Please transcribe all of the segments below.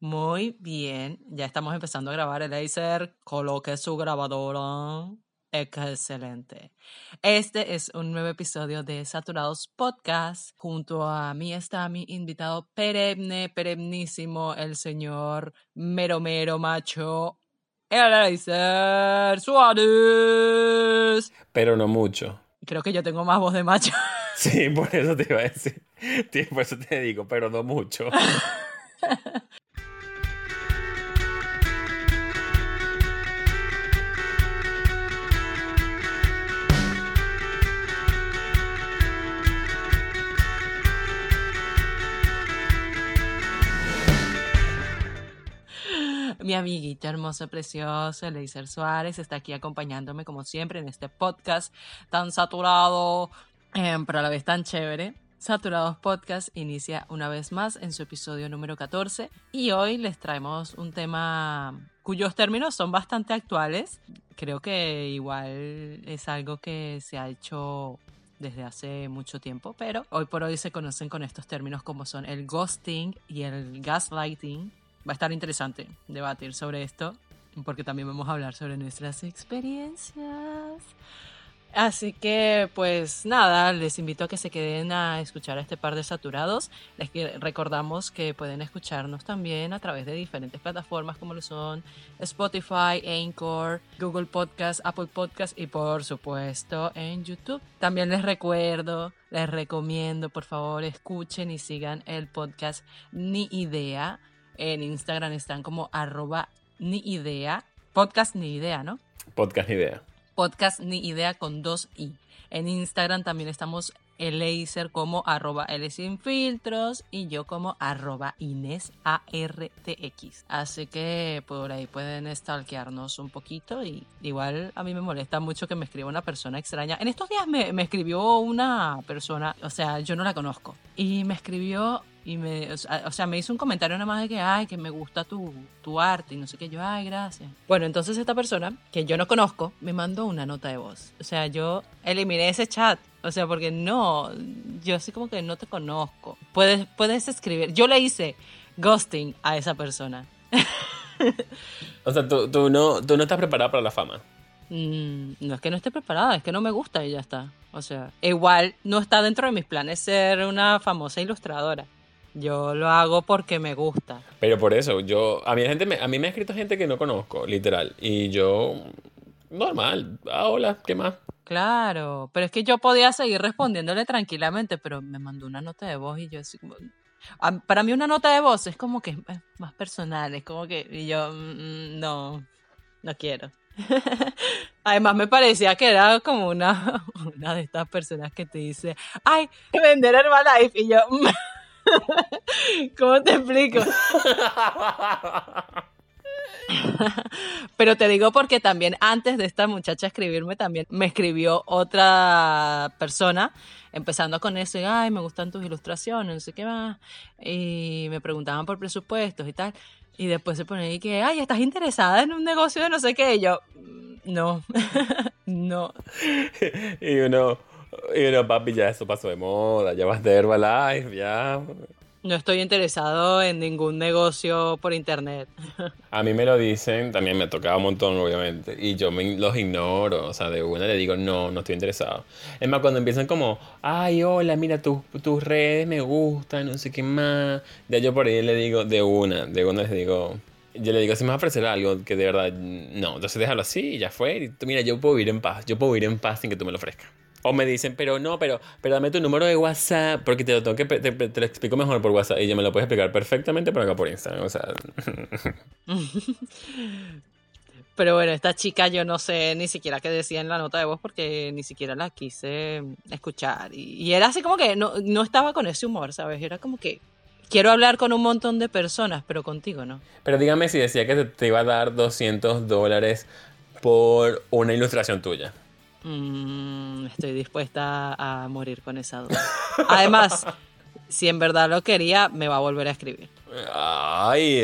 Muy bien, ya estamos empezando a grabar el Acer. Coloque su grabadora. Excelente. Este es un nuevo episodio de Saturados Podcast. Junto a mí está mi invitado perenne, perennísimo, el señor mero mero macho, Acer Suárez. Pero no mucho. Creo que yo tengo más voz de macho. Sí, por eso te iba a decir. Por eso te digo, pero no mucho. Mi amiguita hermosa, preciosa, Leiser Suárez, está aquí acompañándome como siempre en este podcast tan saturado, em, pero a la vez tan chévere. Saturados Podcast inicia una vez más en su episodio número 14 y hoy les traemos un tema cuyos términos son bastante actuales. Creo que igual es algo que se ha hecho desde hace mucho tiempo, pero hoy por hoy se conocen con estos términos como son el ghosting y el gaslighting. Va a estar interesante debatir sobre esto porque también vamos a hablar sobre nuestras experiencias. Así que, pues nada, les invito a que se queden a escuchar a este par de saturados. Les recordamos que pueden escucharnos también a través de diferentes plataformas como lo son Spotify, Anchor, Google Podcast, Apple Podcast y por supuesto en YouTube. También les recuerdo, les recomiendo, por favor, escuchen y sigan el podcast Ni Idea. En Instagram están como arroba ni idea. Podcast ni idea, ¿no? Podcast ni idea podcast ni idea con dos i. En Instagram también estamos el laser como arroba L sin filtros y yo como arroba Inés ARTX. Así que por ahí pueden stalkearnos un poquito y igual a mí me molesta mucho que me escriba una persona extraña. En estos días me, me escribió una persona, o sea, yo no la conozco, y me escribió y me, o sea, me hizo un comentario nada más de que, ay, que me gusta tu, tu arte y no sé qué, yo, ay, gracias. Bueno, entonces esta persona, que yo no conozco, me mandó una nota de voz. O sea, yo eliminé ese chat. O sea, porque no, yo así como que no te conozco. Puedes, puedes escribir. Yo le hice ghosting a esa persona. o sea, tú, tú, no, tú no estás preparada para la fama. Mm, no es que no esté preparada, es que no me gusta y ya está. O sea, igual no está dentro de mis planes ser una famosa ilustradora. Yo lo hago porque me gusta. Pero por eso, yo, a mí, gente me, a mí me ha escrito gente que no conozco, literal. Y yo, normal, ah, hola, ¿qué más? Claro, pero es que yo podía seguir respondiéndole tranquilamente, pero me mandó una nota de voz y yo así como... Para mí una nota de voz es como que es más personal, es como que y yo mm, mm, no, no quiero. Además me parecía que era como una, una de estas personas que te dice, ay, vender Herbalife y yo... ¿Cómo te explico? Pero te digo porque también antes de esta muchacha escribirme, también me escribió otra persona, empezando con eso, y, ay, me gustan tus ilustraciones, no sé qué más, y me preguntaban por presupuestos y tal, y después se pone ahí que, ay, ¿estás interesada en un negocio de no sé qué? Y yo, mm, no, no. y uno, y uno, papi, ya eso pasó de moda, ya vas de Herbalife, ya. No estoy interesado en ningún negocio por internet. A mí me lo dicen, también me ha tocado un montón, obviamente, y yo me, los ignoro, o sea, de una le digo, no, no estoy interesado. Es más, cuando empiezan como, ay, hola, mira, tus redes me gustan, no sé qué más, ya yo por ahí le digo, de una, de una les digo, yo le digo, si me vas a ofrecer algo que de verdad, no, entonces déjalo así y ya fue, y tú, mira, yo puedo vivir en paz, yo puedo vivir en paz sin que tú me lo ofrezcas. O me dicen, pero no, pero, pero dame tu número de WhatsApp, porque te lo tengo que te, lo explico mejor por WhatsApp. Y yo me lo puedes explicar perfectamente por acá por Instagram. O sea. Pero bueno, esta chica yo no sé ni siquiera qué decía en la nota de voz porque ni siquiera la quise escuchar. Y, era así como que no, no estaba con ese humor, ¿sabes? Era como que quiero hablar con un montón de personas, pero contigo no. Pero dígame si decía que te iba a dar 200 dólares por una ilustración tuya. Mm, estoy dispuesta a morir con esa duda. Además, si en verdad lo quería, me va a volver a escribir. Ay,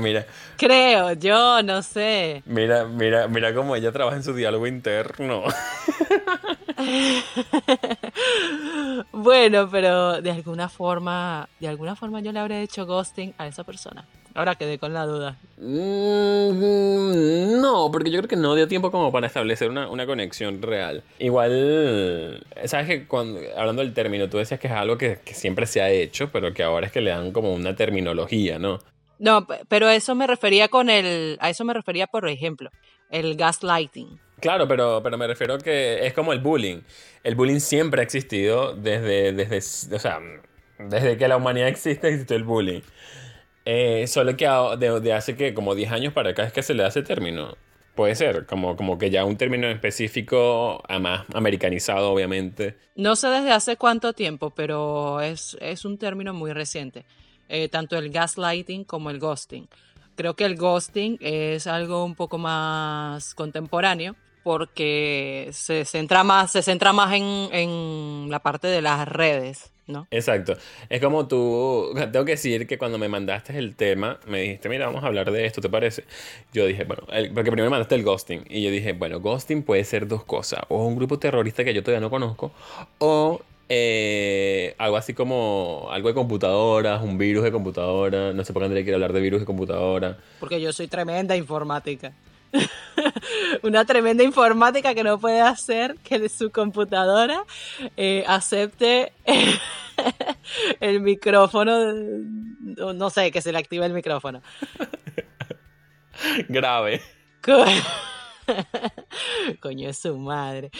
mira. Creo, yo no sé. Mira, mira, mira cómo ella trabaja en su diálogo interno. bueno, pero de alguna forma, de alguna forma yo le habré hecho ghosting a esa persona. Ahora quedé con la duda. Mm, no, porque yo creo que no dio tiempo como para establecer una, una conexión real. Igual, sabes que cuando, hablando del término, tú decías que es algo que, que siempre se ha hecho, pero que ahora es que le dan como una terminología, ¿no? No, pero eso me refería con el, a eso me refería por ejemplo, el gaslighting. Claro, pero, pero me refiero que es como el bullying. El bullying siempre ha existido desde, desde, o sea, desde que la humanidad existe, existe el bullying. Eh, solo que de, hace que como 10 años para acá es que se le hace término. Puede ser, como, como que ya un término específico, además americanizado, obviamente. No sé desde hace cuánto tiempo, pero es, es un término muy reciente. Eh, tanto el gaslighting como el ghosting. Creo que el ghosting es algo un poco más contemporáneo porque se centra más, se centra más en, en la parte de las redes. ¿no? Exacto. Es como tú, tengo que decir que cuando me mandaste el tema, me dijiste, mira, vamos a hablar de esto, ¿te parece? Yo dije, bueno, porque primero me mandaste el ghosting. Y yo dije, bueno, ghosting puede ser dos cosas. O un grupo terrorista que yo todavía no conozco, o eh, algo así como algo de computadoras, un virus de computadora. No sé por qué André quiere hablar de virus de computadora. Porque yo soy tremenda informática. Una tremenda informática que no puede hacer que su computadora eh, acepte el micrófono. No sé, que se le active el micrófono. Grave. Coño, es su madre.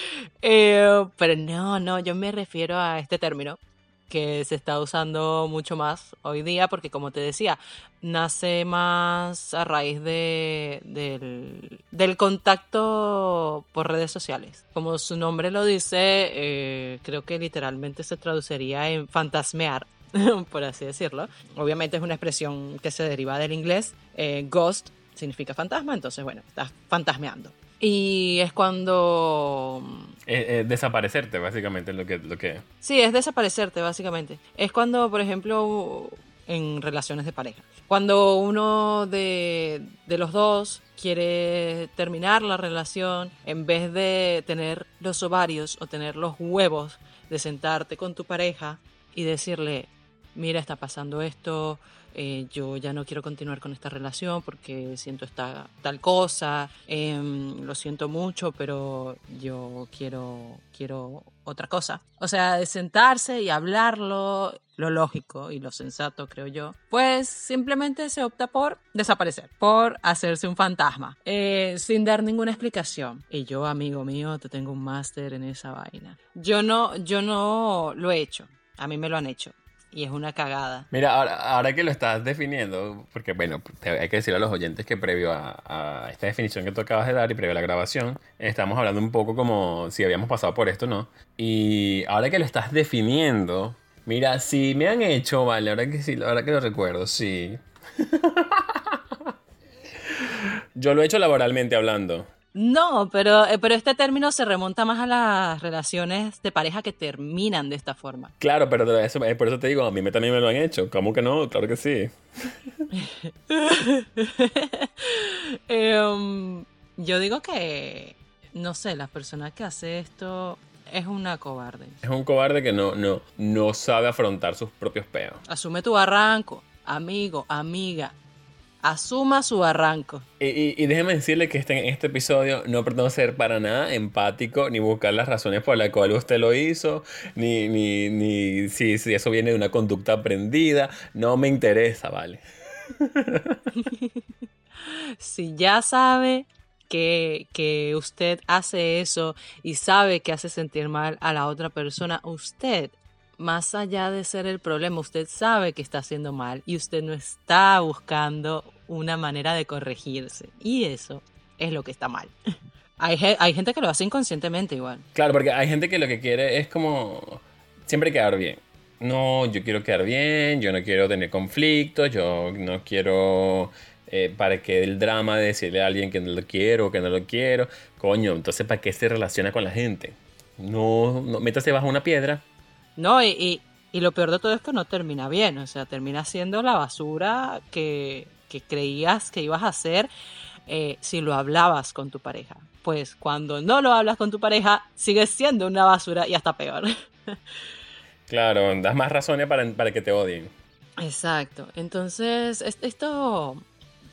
Eh, pero no, no, yo me refiero a este término que se está usando mucho más hoy día porque como te decía, nace más a raíz de, del, contacto por redes sociales. Como su nombre lo dice, eh, creo que literalmente se traduciría en fantasmear. por así decirlo. Obviamente es una expresión que se deriva del inglés. Eh, ghost significa fantasma, entonces bueno, estás fantasmeando. Y es cuando... Eh, eh, desaparecerte, básicamente, lo que, lo que... Sí, es desaparecerte, básicamente. Es cuando, por ejemplo, en relaciones de pareja. Cuando uno de, de los dos quiere terminar la relación, en vez de tener los ovarios o tener los huevos de sentarte con tu pareja y decirle, mira, está pasando esto, eh, yo ya no quiero continuar con esta relación porque siento esta tal cosa, em, lo siento mucho, pero yo quiero, quiero otra cosa. O sea, de sentarse y hablarlo, lo lógico y lo sensato, creo yo, pues simplemente se opta por desaparecer, por hacerse un fantasma, eh, sin dar ninguna explicación. Y yo, amigo mío, te tengo un máster en esa vaina. Yo no, yo no lo he hecho. A mí me lo han hecho y es una cagada. Mira, ahora, que lo estás definiendo, porque bueno, hay que decirle a los oyentes que previo a, esta definición que tú acabas de dar y previo a la grabación, estamos hablando un poco como si habíamos pasado por esto, ¿no? Y ahora que lo estás definiendo, mira, si me han hecho, vale, ahora que sí, ahora que lo recuerdo, sí. Yo lo he hecho laboralmente hablando. No, pero, eh, pero este término se remonta más a las relaciones de pareja que terminan de esta forma. Claro, pero eso, eh, por eso te digo, a mí también me lo han hecho. ¿Cómo que no? Claro que sí. Em, yo digo que, no sé, la persona que hace esto es una cobarde. Es un cobarde que no, no, no sabe afrontar sus propios peos. Asume tu arranco, amigo, amiga asuma su barranco. Y, déjeme decirle que este, en este episodio no pretendo ser para nada empático, ni buscar las razones por las cuales usted lo hizo, ni, ni, ni si, si eso viene de una conducta aprendida. No me interesa, ¿vale? si ya sabe que, que, usted hace eso y sabe que hace sentir mal a la otra persona, usted más allá de ser el problema, usted sabe que está haciendo mal y usted no está buscando una manera de corregirse. Y eso es lo que está mal. Hay, hay gente que lo hace inconscientemente igual. Claro, porque hay gente que lo que quiere es como siempre quedar bien. No, yo quiero quedar bien, yo no quiero tener conflictos, yo no quiero eh, para que el drama de decirle a alguien que no lo quiero o que no lo quiero. Coño, entonces ¿para qué se relaciona con la gente? No, no métase bajo una piedra no, y, y, lo peor de todo es que no termina bien, o sea, termina siendo la basura que, que creías que ibas a hacer eh, si lo hablabas con tu pareja. Pues cuando no lo hablas con tu pareja, sigues siendo una basura y hasta peor. Claro, das más razones para, para que te odien. Exacto. Entonces, esto,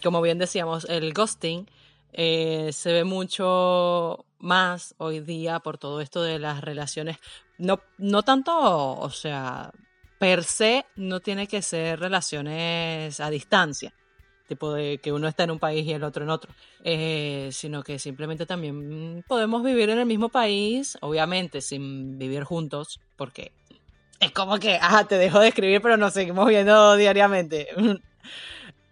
como bien decíamos, el ghosting eh, se ve mucho más hoy día por todo esto de las relaciones. No, no tanto, o sea, per se no tiene que ser relaciones a distancia, tipo de que uno está en un país y el otro en otro, eh, sino que simplemente también podemos vivir en el mismo país, obviamente sin vivir juntos, porque es como que, ah, te dejo de escribir, pero nos seguimos viendo diariamente.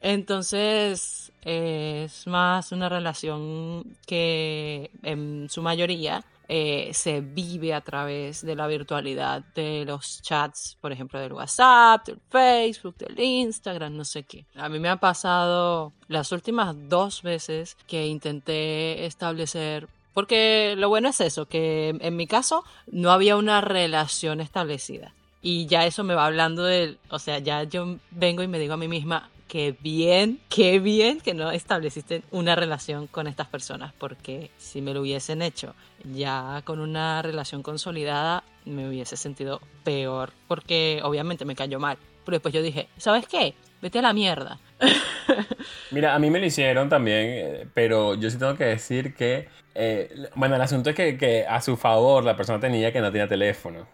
Entonces, es más una relación que en su mayoría eh, se vive a través de la virtualidad de los chats, por ejemplo, del WhatsApp, del Facebook, del Instagram, no sé qué. A mí me ha pasado las últimas dos veces que intenté establecer porque lo bueno es eso, que en mi caso no había una relación establecida. Y ya eso me va hablando del, o sea, ya yo vengo y me digo a mí misma, qué bien, qué bien que no estableciste una relación con estas personas, porque si me lo hubiesen hecho ya con una relación consolidada, me hubiese sentido peor, porque obviamente me cayó mal. Pero después yo dije, ¿sabes qué? Vete a la mierda. Mira, a mí me lo hicieron también, eh, pero yo sí tengo que decir que, eh, bueno, el asunto es que, que a su favor la persona tenía que no tenía teléfono.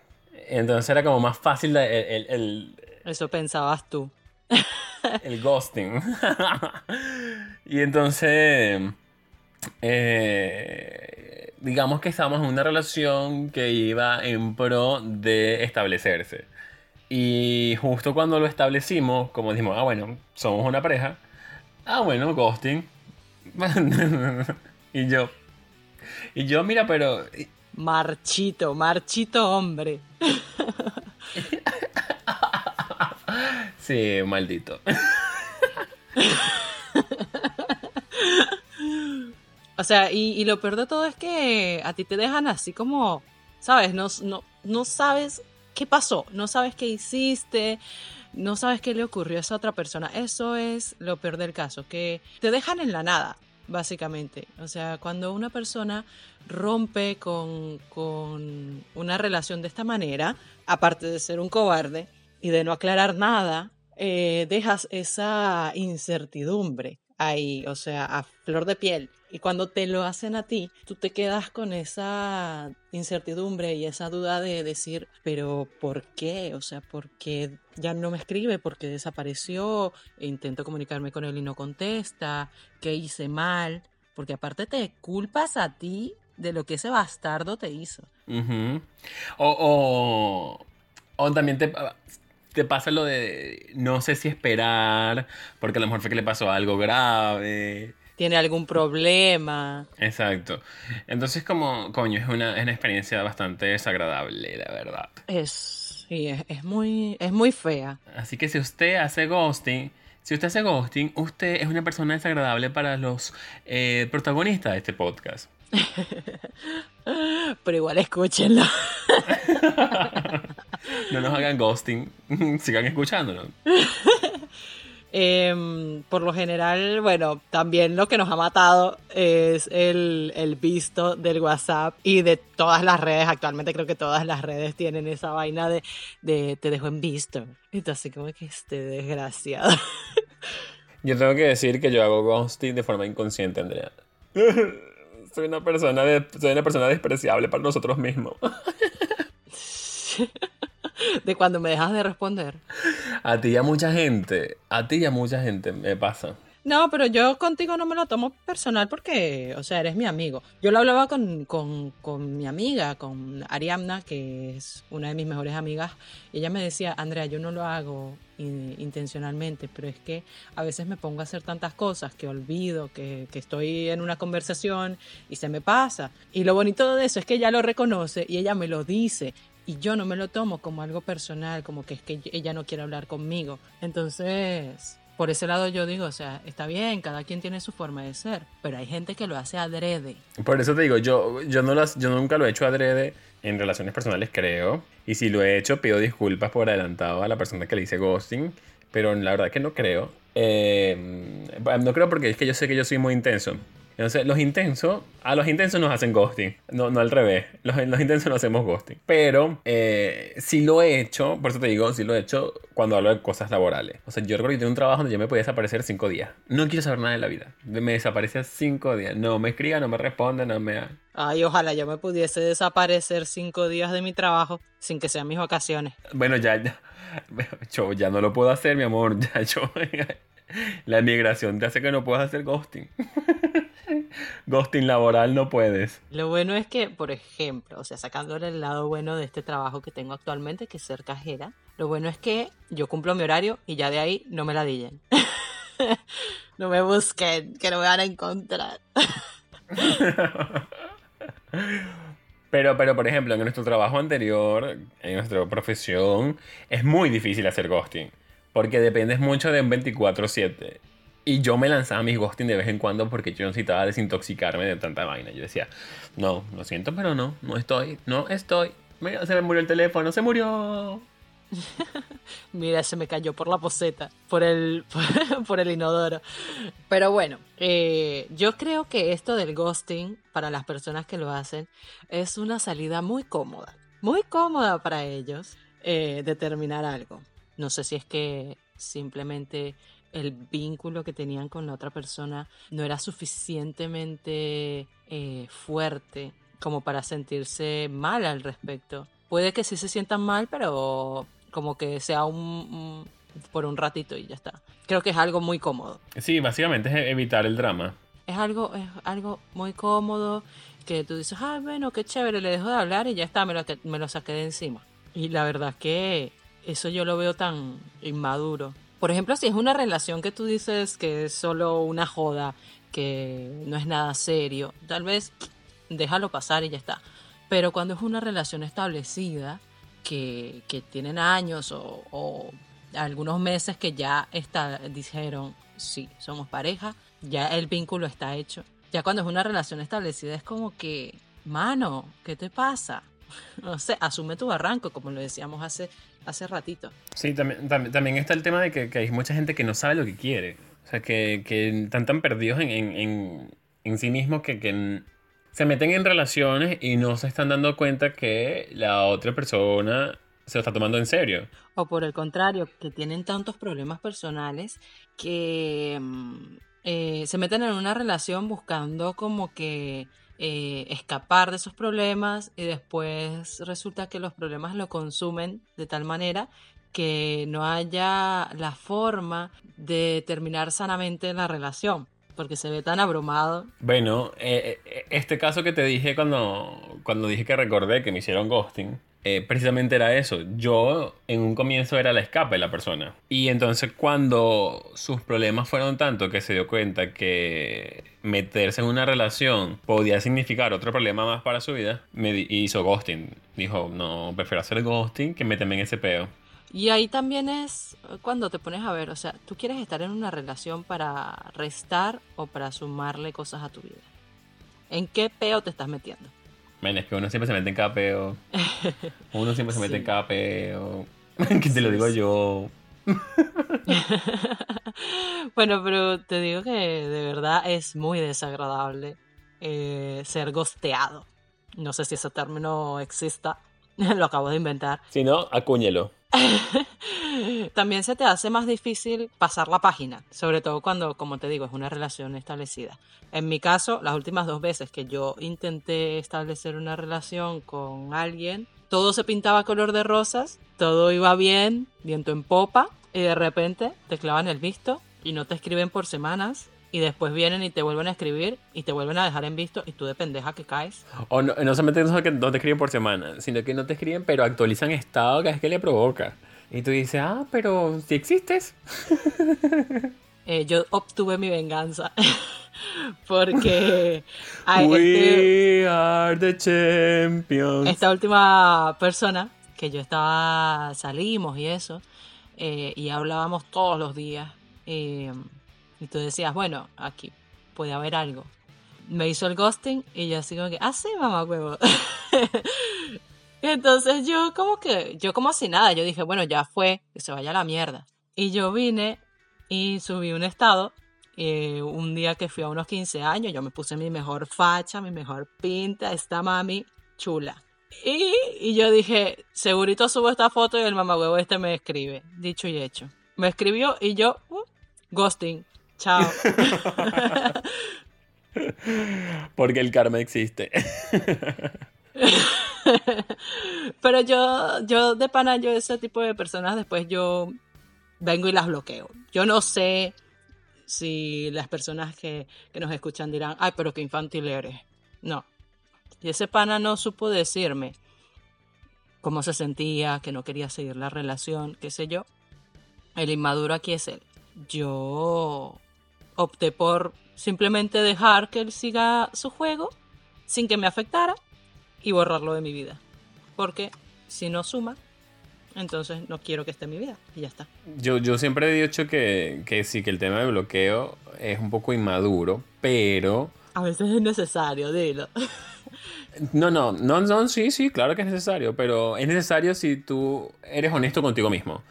Entonces era como más fácil el, Eso pensabas tú. el ghosting. y entonces, eh, digamos que estábamos en una relación que iba en pro de establecerse. Y justo cuando lo establecimos, como dijimos, ah, bueno, somos una pareja. Ah, bueno, ghosting. y yo, y yo, mira, pero Marchito, marchito hombre. Sí, maldito. O sea, y, lo peor de todo es que a ti te dejan así como, ¿sabes? No, no, no sabes qué pasó, no sabes qué hiciste, no sabes qué le ocurrió a esa otra persona. Eso es lo peor del caso, que te dejan en la nada básicamente. O sea, cuando una persona rompe con, con, una relación de esta manera, aparte de ser un cobarde y de no aclarar nada, eh, dejas esa incertidumbre ahí, o sea, a flor de piel. Y cuando te lo hacen a ti, tú te quedas con esa incertidumbre y esa duda de decir, pero ¿por qué? O sea, ¿por qué ya no me escribe? ¿Por qué desapareció? intento comunicarme con él y no contesta. ¿Qué hice mal? Porque aparte te culpas a ti de lo que ese bastardo te hizo. o, o, también te, te pasa lo de no sé si esperar, porque a lo mejor fue que le pasó algo grave. Tiene algún problema. Exacto. Entonces, como, coño, es una, es una experiencia bastante desagradable, la verdad. Es, sí, es, muy, es muy fea. Así que si usted hace ghosting, si usted hace ghosting, usted es una persona desagradable para los eh, protagonistas de este podcast. Pero igual escúchenlo. no nos hagan ghosting. Sigan escuchándonos. Em, por lo general, bueno, también lo que nos ha matado es el, visto del WhatsApp y de todas las redes. Actualmente creo que todas las redes tienen esa vaina de, de te dejo en visto. Entonces, como que esté desgraciado. Yo tengo que decir que yo hago ghosting de forma inconsciente, Andrea. soy una persona de, soy una persona despreciable para nosotros mismos. De cuando me dejas de responder. A ti y a mucha gente, a ti y a mucha gente me pasa. No, pero yo contigo no me lo tomo personal porque, o sea, eres mi amigo. Yo lo hablaba con, con, mi amiga, con Ariadna, que es una de mis mejores amigas. Ella me decía, Andrea, yo no lo hago intencionalmente, pero es que a veces me pongo a hacer tantas cosas que olvido, que, que estoy en una conversación y se me pasa. Y lo bonito de eso es que ella lo reconoce y ella me lo dice y yo no me lo tomo como algo personal, como que es que ella no quiere hablar conmigo. Entonces, por ese lado yo digo, o sea, está bien, cada quien tiene su forma de ser, pero hay gente que lo hace adrede. Por eso te digo, yo, yo, no las, yo nunca lo he hecho adrede en relaciones personales, creo. Y si lo he hecho, pido disculpas por adelantado a la persona que le hice ghosting, pero la verdad que no creo. Eh, No creo porque es que yo sé que yo soy muy intenso. Entonces, los intensos, a los intensos nos hacen ghosting, no, no al revés. Los, los intensos no hacemos ghosting. Pero eh, si lo he hecho, por eso te digo, si lo he hecho cuando hablo de cosas laborales. O sea, yo recuerdo que tengo un trabajo donde yo me podía desaparecer cinco días. No quiero saber nada de la vida. Me desaparecía cinco días. No me escriba, no me responde, no me... Ay, ojalá yo me pudiese desaparecer cinco días de mi trabajo sin que sean mis vacaciones. Bueno, ya, ya. Yo ya no lo puedo hacer, mi amor. Ya yo... La migración te hace que no puedas hacer ghosting. ghosting laboral no puedes. Lo bueno es que, por ejemplo, o sea, sacándole el lado bueno de este trabajo que tengo actualmente, que es ser cajera, lo bueno es que yo cumplo mi horario y ya de ahí no me la dillen. no me busquen, que no me van a encontrar. Pero, pero, por ejemplo, en nuestro trabajo anterior, en nuestra profesión, es muy difícil hacer ghosting. Porque dependes mucho de un 24-7. Y yo me lanzaba mis ghosting de vez en cuando porque yo necesitaba desintoxicarme de tanta vaina. Yo decía, no, lo siento, pero no, no estoy, no estoy. Mira, se me murió el teléfono, se murió. Mira, se me cayó por la poseta, por el, por, el inodoro. Pero bueno, eh, yo creo que esto del ghosting, para las personas que lo hacen, es una salida muy cómoda. Muy cómoda para ellos eh, determinar algo. No sé si es que simplemente el vínculo que tenían con la otra persona no era suficientemente eh, fuerte como para sentirse mal al respecto. Puede que sí se sientan mal, pero como que sea un, por un ratito y ya está. Creo que es algo muy cómodo. Sí, básicamente es evitar el drama. Es algo, es algo muy cómodo que tú dices, ah, bueno, qué chévere, le dejo de hablar y ya está, me lo, me lo saqué de encima. Y la verdad es que eso yo lo veo tan inmaduro. Por ejemplo, si es una relación que tú dices que es solo una joda, que no es nada serio, tal vez déjalo pasar y ya está. Pero cuando es una relación establecida, que, que tienen años o, algunos meses que ya está, dijeron, sí, somos pareja, ya el vínculo está hecho. Ya cuando es una relación establecida es como que, mano, ¿qué te pasa? No sé, asume tu barranco, como lo decíamos hace hace ratito. Sí, también, también, está el tema de que, hay mucha gente que no sabe lo que quiere. O sea, que, que están tan perdidos en, en, en, sí mismos que, que, se meten en relaciones y no se están dando cuenta que la otra persona se lo está tomando en serio. O por el contrario, que tienen tantos problemas personales que mm, eh, se meten en una relación buscando como que eh, escapar de esos problemas y después resulta que los problemas lo consumen de tal manera que no haya la forma de terminar sanamente la relación porque se ve tan abrumado. Bueno, eh, eh, este caso que te dije cuando, cuando dije que recordé que me hicieron ghosting, eh, precisamente era eso. Yo en un comienzo era la escape de la persona. Y entonces cuando sus problemas fueron tanto que se dio cuenta que meterse en una relación podía significar otro problema más para su vida, me hizo ghosting. Dijo, no, prefiero hacer ghosting que meterme en ese peo. Y ahí también es cuando te pones a ver, o sea, tú quieres estar en una relación para restar o para sumarle cosas a tu vida. ¿En qué peo te estás metiendo? Es que uno siempre se mete en cada peo. Uno siempre se mete en cada peo. que te lo digo yo. bueno, pero te digo que de verdad es muy desagradable eh, ser gosteado. No sé si ese término exista. lo acabo de inventar. Si no, acúñelo. También se te hace más difícil pasar la página, sobre todo cuando, como te digo, es una relación establecida. En mi caso, las últimas dos veces que yo intenté establecer una relación con alguien, todo se pintaba color de rosas, todo iba bien, viento en popa, y de repente te clavan el visto y no te escriben por semanas y después vienen y te vuelven a escribir y te vuelven a dejar en visto y tú de pendeja que caes. O no, no solamente no te escriben por semana, sino que no te escriben, pero actualizan estado cada vez que le provoca. Y tú dices, ah, pero si existes. Eh, yo obtuve mi venganza. Porque We este are the champions. Esta última persona que yo estaba, salimos y eso, eh, y hablábamos todos los días. Eh, y tú decías, bueno, aquí puede haber algo. Me hizo el ghosting y yo así como que, ah, sí, mamá huevo. Entonces yo como que, yo como si nada, yo dije, bueno, ya fue, que se vaya a la mierda. Y yo vine y subí un estado eh, un día que fui a unos 15 años, yo me puse mi mejor facha, mi mejor pinta, esta mami chula. Y, y yo dije, segurito subo esta foto y el mamagüevo este me escribe. Dicho y hecho. Me escribió y yo, uh, ghosting. Chao. Porque el karma existe. Pero yo, yo de pana, yo ese tipo de personas después yo vengo y las bloqueo. Yo no sé si las personas que, que nos escuchan dirán, ay, pero qué infantil eres. No. Y ese pana no supo decirme cómo se sentía, que no quería seguir la relación, qué sé yo. El inmaduro aquí es él. Yo opté por simplemente dejar que él siga su juego sin que me afectara y borrarlo de mi vida. Porque si no suma, entonces no quiero que esté en mi vida y ya está. Yo, yo siempre he dicho que, que sí, que el tema de bloqueo es un poco inmaduro, pero... A veces es necesario, dilo. No, no, no, no, sí, sí, claro que es necesario, pero es necesario si tú eres honesto contigo mismo.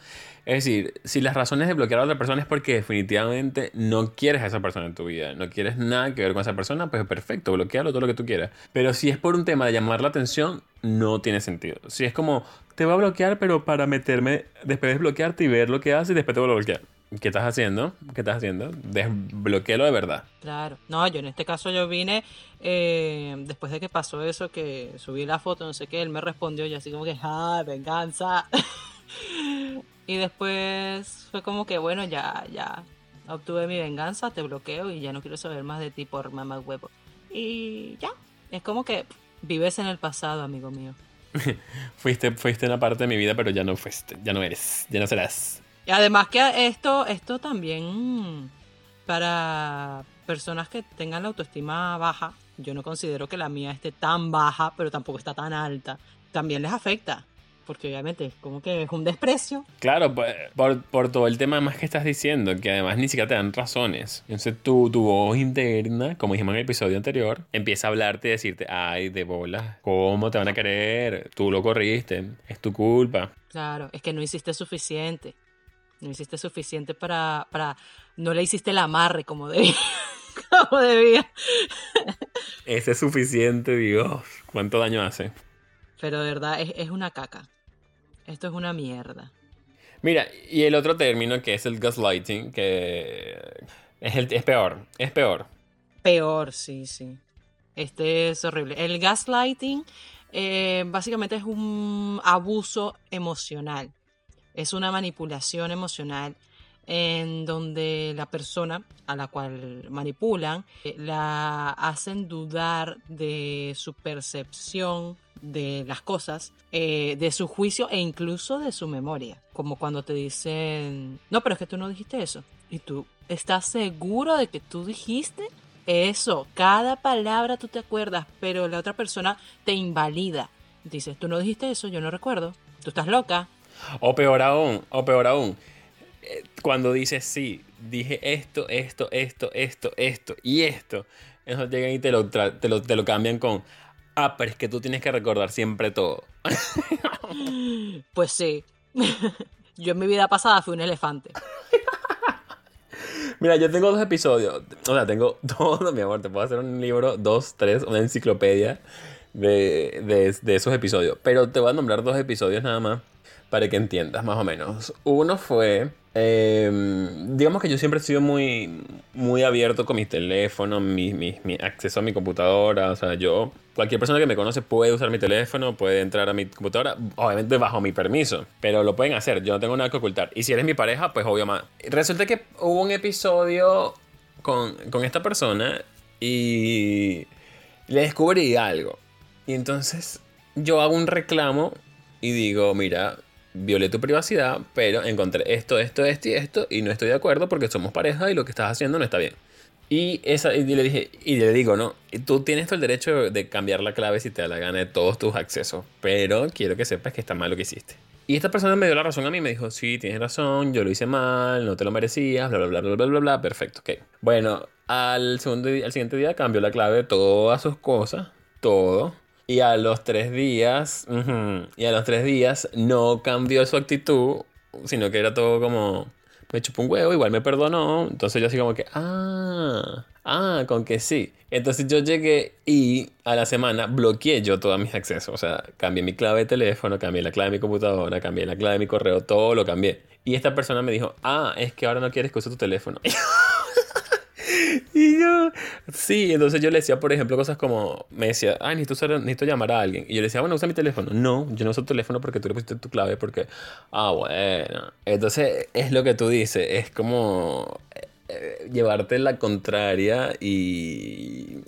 Es decir, si las razones de bloquear a otra persona es porque definitivamente no quieres a esa persona en tu vida, no quieres nada que ver con esa persona, pues perfecto, bloquealo todo lo que tú quieras. Pero si es por un tema de llamar la atención, no tiene sentido. Si es como, te voy a bloquear, pero para meterme, después de bloquearte y ver lo que haces y después te vuelvo a bloquear. ¿Qué estás haciendo? ¿Qué estás haciendo? Desbloquealo de verdad. Claro. No, yo en este caso yo vine eh, después de que pasó eso, que subí la foto, no sé qué, él me respondió y así como que, ah, venganza. Y después fue como que, bueno, ya, ya obtuve mi venganza, te bloqueo y ya no quiero saber más de ti por mamá huevo. Y ya, es como que vives en el pasado, amigo mío. fuiste, fuiste una parte de mi vida, pero ya no fuiste, ya no eres, ya no serás. Y además que esto, esto también para personas que tengan la autoestima baja, yo no considero que la mía esté tan baja, pero tampoco está tan alta, también les afecta porque obviamente es como que es un desprecio. Claro, pues, por, por, todo el tema más que estás diciendo, que además ni siquiera te dan razones. Entonces tu, tu voz interna, como dijimos en el episodio anterior, empieza a hablarte y decirte, ay, de bola, ¿cómo te van a querer? Tú lo corriste, es tu culpa. Claro, es que no hiciste suficiente. No hiciste suficiente para, para... No le hiciste el amarre como debía. como debía. Ese es suficiente, Dios. ¿Cuánto daño hace? Pero de verdad es, es una caca. Esto es una mierda. Mira, y el otro término que es el gaslighting, que es, el, es peor, es peor. Peor, sí, sí. Este es horrible. El gaslighting eh, básicamente es un abuso emocional. Es una manipulación emocional en donde la persona a la cual manipulan eh, la hacen dudar de su percepción de las cosas, eh, de su juicio e incluso de su memoria. Como cuando te dicen, no, pero es que tú no dijiste eso. Y tú estás seguro de que tú dijiste eso. Cada palabra tú te acuerdas, pero la otra persona te invalida. Dices, tú no dijiste eso, yo no recuerdo. Tú estás loca. O peor aún, o peor aún. Eh, cuando dices, sí, dije esto, esto, esto, esto, esto y esto. Eso llegan y te lo, te lo, te lo cambian con, Ah, pero es que tú tienes que recordar siempre todo. pues sí. Yo en mi vida pasada fui un elefante. Mira, yo tengo dos episodios. O sea, tengo todo, mi amor. Te puedo hacer un libro, dos, tres, una enciclopedia de, de, de esos episodios. Pero te voy a nombrar dos episodios nada más para que entiendas más o menos. Uno fue Em, digamos que yo siempre he sido muy, muy abierto con mi teléfono, mi, mi, mi, acceso a mi computadora. O sea, yo, cualquier persona que me conoce puede usar mi teléfono, puede entrar a mi computadora, obviamente bajo mi permiso, pero lo pueden hacer. Yo no tengo nada que ocultar. Y si eres mi pareja, pues obvio más. Resulta que hubo un episodio con, con esta persona y le descubrí algo. Y entonces yo hago un reclamo y digo, mira, violé tu privacidad, pero encontré esto, esto, esto y esto, y no estoy de acuerdo porque somos pareja y lo que estás haciendo no está bien. Y, esa, y le dije, y le digo, no, tú tienes todo el derecho de cambiar la clave si te da la gana de todos tus accesos, pero quiero que sepas que está mal lo que hiciste. Y esta persona me dio la razón a mí, me dijo, sí, tienes razón, yo lo hice mal, no te lo merecías, bla, bla, bla, bla, bla, bla, bla, perfecto, ok. Bueno, al, segundo, al siguiente día cambió la clave de todas sus cosas, todo, y a los tres días, y a los tres días no cambió su actitud, sino que era todo como, me chupó un huevo, igual me perdonó. Entonces yo así como que, ah, ah, con que sí. Entonces yo llegué y a la semana bloqueé yo todos mis accesos. O sea, cambié mi clave de teléfono, cambié la clave de mi computadora, cambié la clave de mi correo, todo lo cambié. Y esta persona me dijo, ah, es que ahora no quieres que use tu teléfono. Y yo, sí, entonces yo le decía, por ejemplo, cosas como, me decía, ay, necesito, necesito llamar a alguien. Y yo le decía, bueno, usa mi teléfono. No, yo no uso tu teléfono porque tú le pusiste tu clave, porque, ah, bueno. Entonces, es lo que tú dices, es como eh, llevarte la contraria y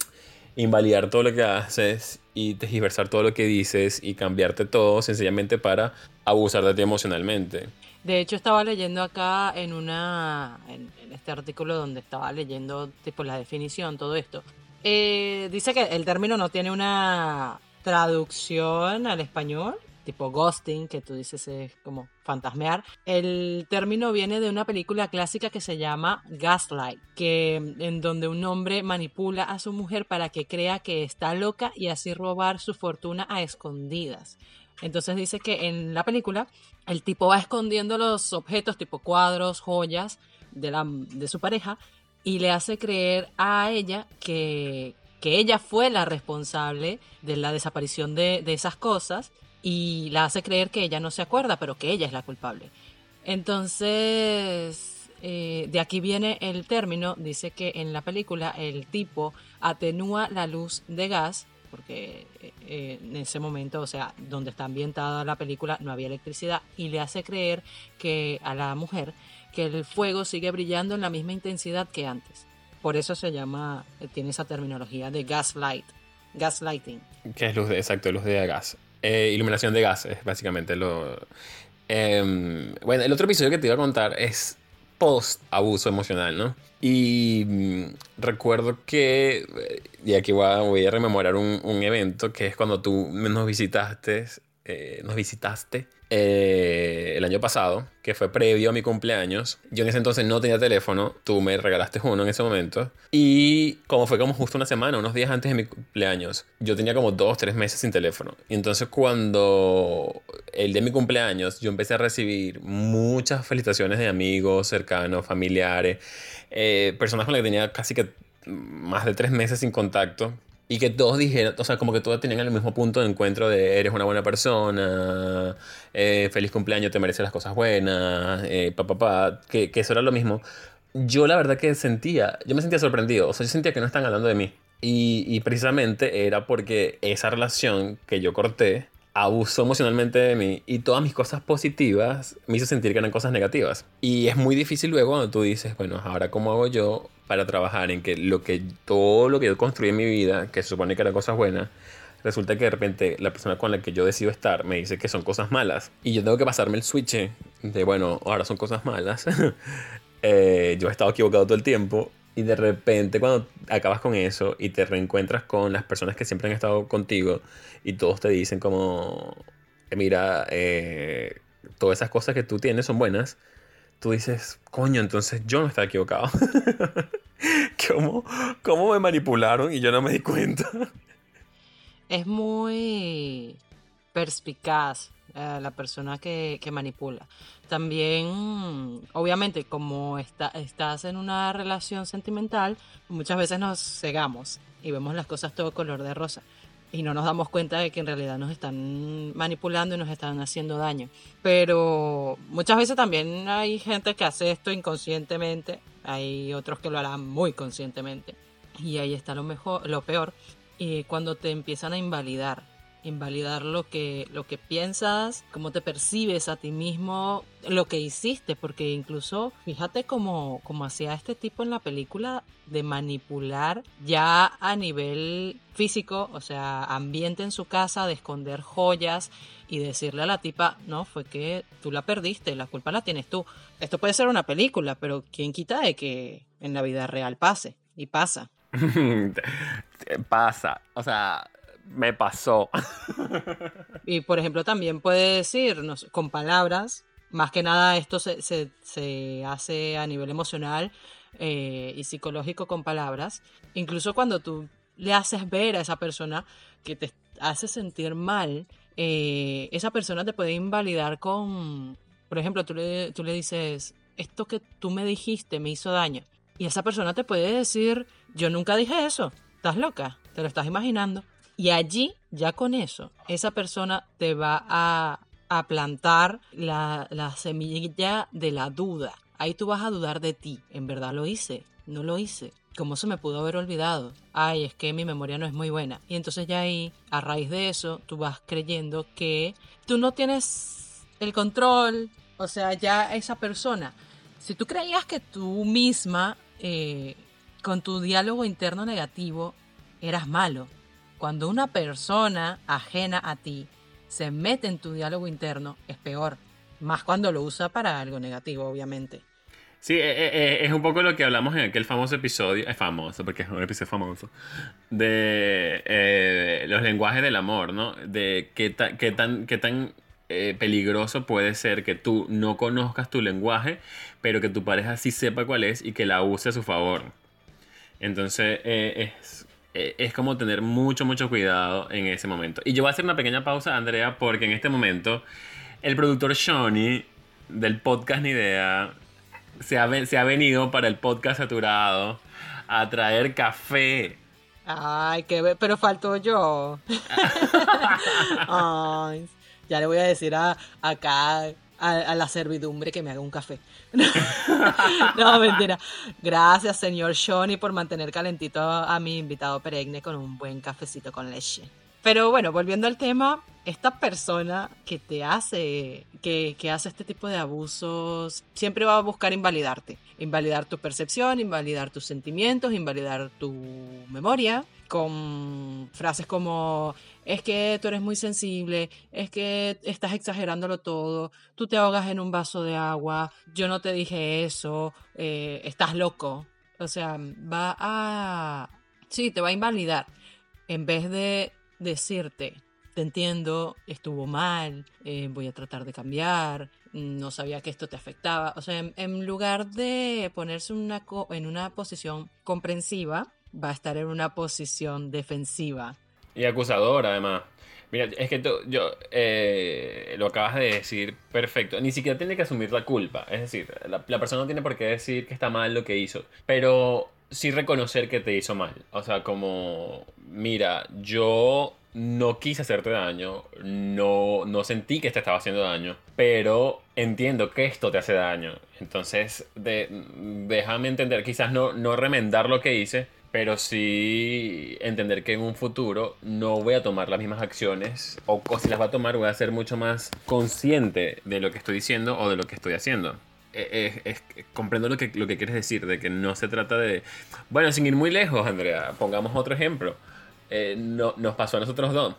invalidar todo lo que haces y tergiversar todo lo que dices y cambiarte todo sencillamente para abusar de ti emocionalmente. De hecho, estaba leyendo acá en una en, este artículo donde estaba leyendo tipo la definición, todo esto. Eh, dice que el término no tiene una traducción al español, tipo ghosting, que tú dices es como fantasmear. El término viene de una película clásica que se llama Gaslight, que en donde un hombre manipula a su mujer para que crea que está loca y así robar su fortuna a escondidas. Entonces dice que en la película el tipo va escondiendo los objetos tipo cuadros, joyas de, la, de su pareja y le hace creer a ella que, que ella fue la responsable de la desaparición de, de esas cosas y la hace creer que ella no se acuerda, pero que ella es la culpable. Entonces, eh, de aquí viene el término, dice que en la película el tipo atenúa la luz de gas porque eh, eh, en ese momento, o sea, donde está ambientada la película, no había electricidad y le hace creer que a la mujer que el fuego sigue brillando en la misma intensidad que antes. Por eso se llama, eh, tiene esa terminología de gaslight, gaslighting. Que es luz de, exacto, luz de gas. iluminación de gases, básicamente. Lo, em, bueno, el otro episodio que te iba a contar es post abuso emocional, ¿no? Y mm, recuerdo que, y aquí voy a, rememorar un, un, evento que es cuando tú nos visitaste, eh, nos visitaste eh, el año pasado, que fue previo a mi cumpleaños. Yo en ese entonces no tenía teléfono, tú me regalaste uno en ese momento. Y como fue como justo una semana, unos días antes de mi cumpleaños, yo tenía como dos, tres meses sin teléfono. Y entonces cuando el de mi cumpleaños, yo empecé a recibir muchas felicitaciones de amigos, cercanos, familiares, eh, personas con las que tenía casi que más de tres meses sin contacto y que todos dijeron, o sea, como que todos tenían el mismo punto de encuentro de eres una buena persona, eh, feliz cumpleaños, te mereces las cosas buenas, eh, papá, que, que eso era lo mismo. Yo la verdad que sentía, yo me sentía sorprendido, o sea, yo sentía que no están hablando de mí. Y, y precisamente era porque esa relación que yo corté abusó emocionalmente de mí y todas mis cosas positivas me hizo sentir que eran cosas negativas. Y es muy difícil luego cuando tú dices, bueno, ahora cómo hago yo para trabajar en que lo que todo lo que yo construí en mi vida, que se supone que eran cosas buenas, resulta que de repente la persona con la que yo decido estar me dice que son cosas malas y yo tengo que pasarme el switch de, bueno, ahora son cosas malas. Eh, yo he estado equivocado todo el tiempo y de repente cuando acabas con eso y te reencuentras con las personas que siempre han estado contigo y todos te dicen como, mira, eh, todas esas cosas que tú tienes son buenas, tú dices, coño, entonces yo no estaba equivocado. ¿Cómo, ¿Cómo me manipularon y yo no me di cuenta? Es muy perspicaz eh, la persona que, que, manipula. También, obviamente, como está, estás en una relación sentimental, muchas veces nos cegamos y vemos las cosas todo color de rosa y no nos damos cuenta de que en realidad nos están manipulando y nos están haciendo daño. Pero muchas veces también hay gente que hace esto inconscientemente, hay otros que lo harán muy conscientemente. Y ahí está lo mejor, lo peor, y cuando te empiezan a invalidar invalidar lo que, lo que piensas, cómo te percibes a ti mismo, lo que hiciste, porque incluso fíjate cómo, cómo hacía este tipo en la película de manipular ya a nivel físico, o sea, ambiente en su casa, de esconder joyas y decirle a la tipa, no, fue que tú la perdiste, la culpa la tienes tú. Esto puede ser una película, pero ¿quién quita de que en la vida real pase? Y pasa. pasa, o sea, me pasó. y por ejemplo, también puede decirnos con palabras, más que nada esto se, se, hace a nivel emocional eh, y psicológico con palabras. Incluso cuando tú le haces ver a esa persona que te hace sentir mal, eh, esa persona te puede invalidar con, por ejemplo, tú le, tú le dices, esto que tú me dijiste me hizo daño. Y esa persona te puede decir, yo nunca dije eso, estás loca, te lo estás imaginando. Y allí, ya con eso, esa persona te va a, a plantar la, la semilla de la duda. Ahí tú vas a dudar de ti. En verdad lo hice, no lo hice. ¿Cómo se me pudo haber olvidado? Ay, es que mi memoria no es muy buena. Y entonces ya ahí, a raíz de eso, tú vas creyendo que tú no tienes el control. O sea, ya esa persona, si tú creías que tú misma, eh, con tu diálogo interno negativo, eras malo, cuando una persona ajena a ti se mete en tu diálogo interno, es peor. Más cuando lo usa para algo negativo, obviamente. Sí, eh, eh, eh, es un poco lo que hablamos en aquel famoso episodio, es famoso porque es un episodio famoso, de los lenguajes del amor, ¿no? De qué, tan peligroso puede ser que tú no conozcas tu lenguaje, pero que tu pareja sí sepa cuál es y que la use a su favor. Entonces, es, es como tener mucho, mucho cuidado en ese momento. Y yo voy a hacer una pequeña pausa, Andrea, porque en este momento el productor Shawnee del podcast Ni Idea se ha, se ha venido para el podcast saturado a traer café. Ay, qué pero faltó yo. Ay, ya le voy a decir a, acá a, la servidumbre que me haga un café. no, mentira. Gracias, señor Shoni, por mantener calentito a mi invitado perenne con un buen cafecito con leche. Pero bueno, volviendo al tema, esta persona que te hace, que, que, hace este tipo de abusos, siempre va a buscar invalidarte. Invalidar tu percepción, invalidar tus sentimientos, invalidar tu memoria, con frases como, es que tú eres muy sensible, es que estás exagerándolo todo, tú te ahogas en un vaso de agua, yo no te dije eso, eh, estás loco. O sea, va a... Sí, te va a invalidar. En vez de decirte, te entiendo, estuvo mal, eh, voy a tratar de cambiar, no sabía que esto te afectaba. O sea, en, lugar de ponerse una en una posición comprensiva, va a estar en una posición defensiva. Y acusadora, además. Mira, es que tú, yo eh, lo acabas de decir perfecto. Ni siquiera tiene que asumir la culpa. Es decir, la, la persona no tiene por qué decir que está mal lo que hizo. Pero sí reconocer que te hizo mal. O sea, como, mira, yo no quise hacerte daño, no, no sentí que te estaba haciendo daño, pero entiendo que esto te hace daño. Entonces, de, déjame entender, quizás no, no remendar lo que hice, pero sí entender que en un futuro no voy a tomar las mismas acciones, o, o si las va a tomar voy a ser mucho más consciente de lo que estoy diciendo o de lo que estoy haciendo. Eh, eh, comprendo lo que, lo que quieres decir, de que no se trata de... Bueno, sin ir muy lejos, Andrea, pongamos otro ejemplo. Eh, no, nos pasó a nosotros dos.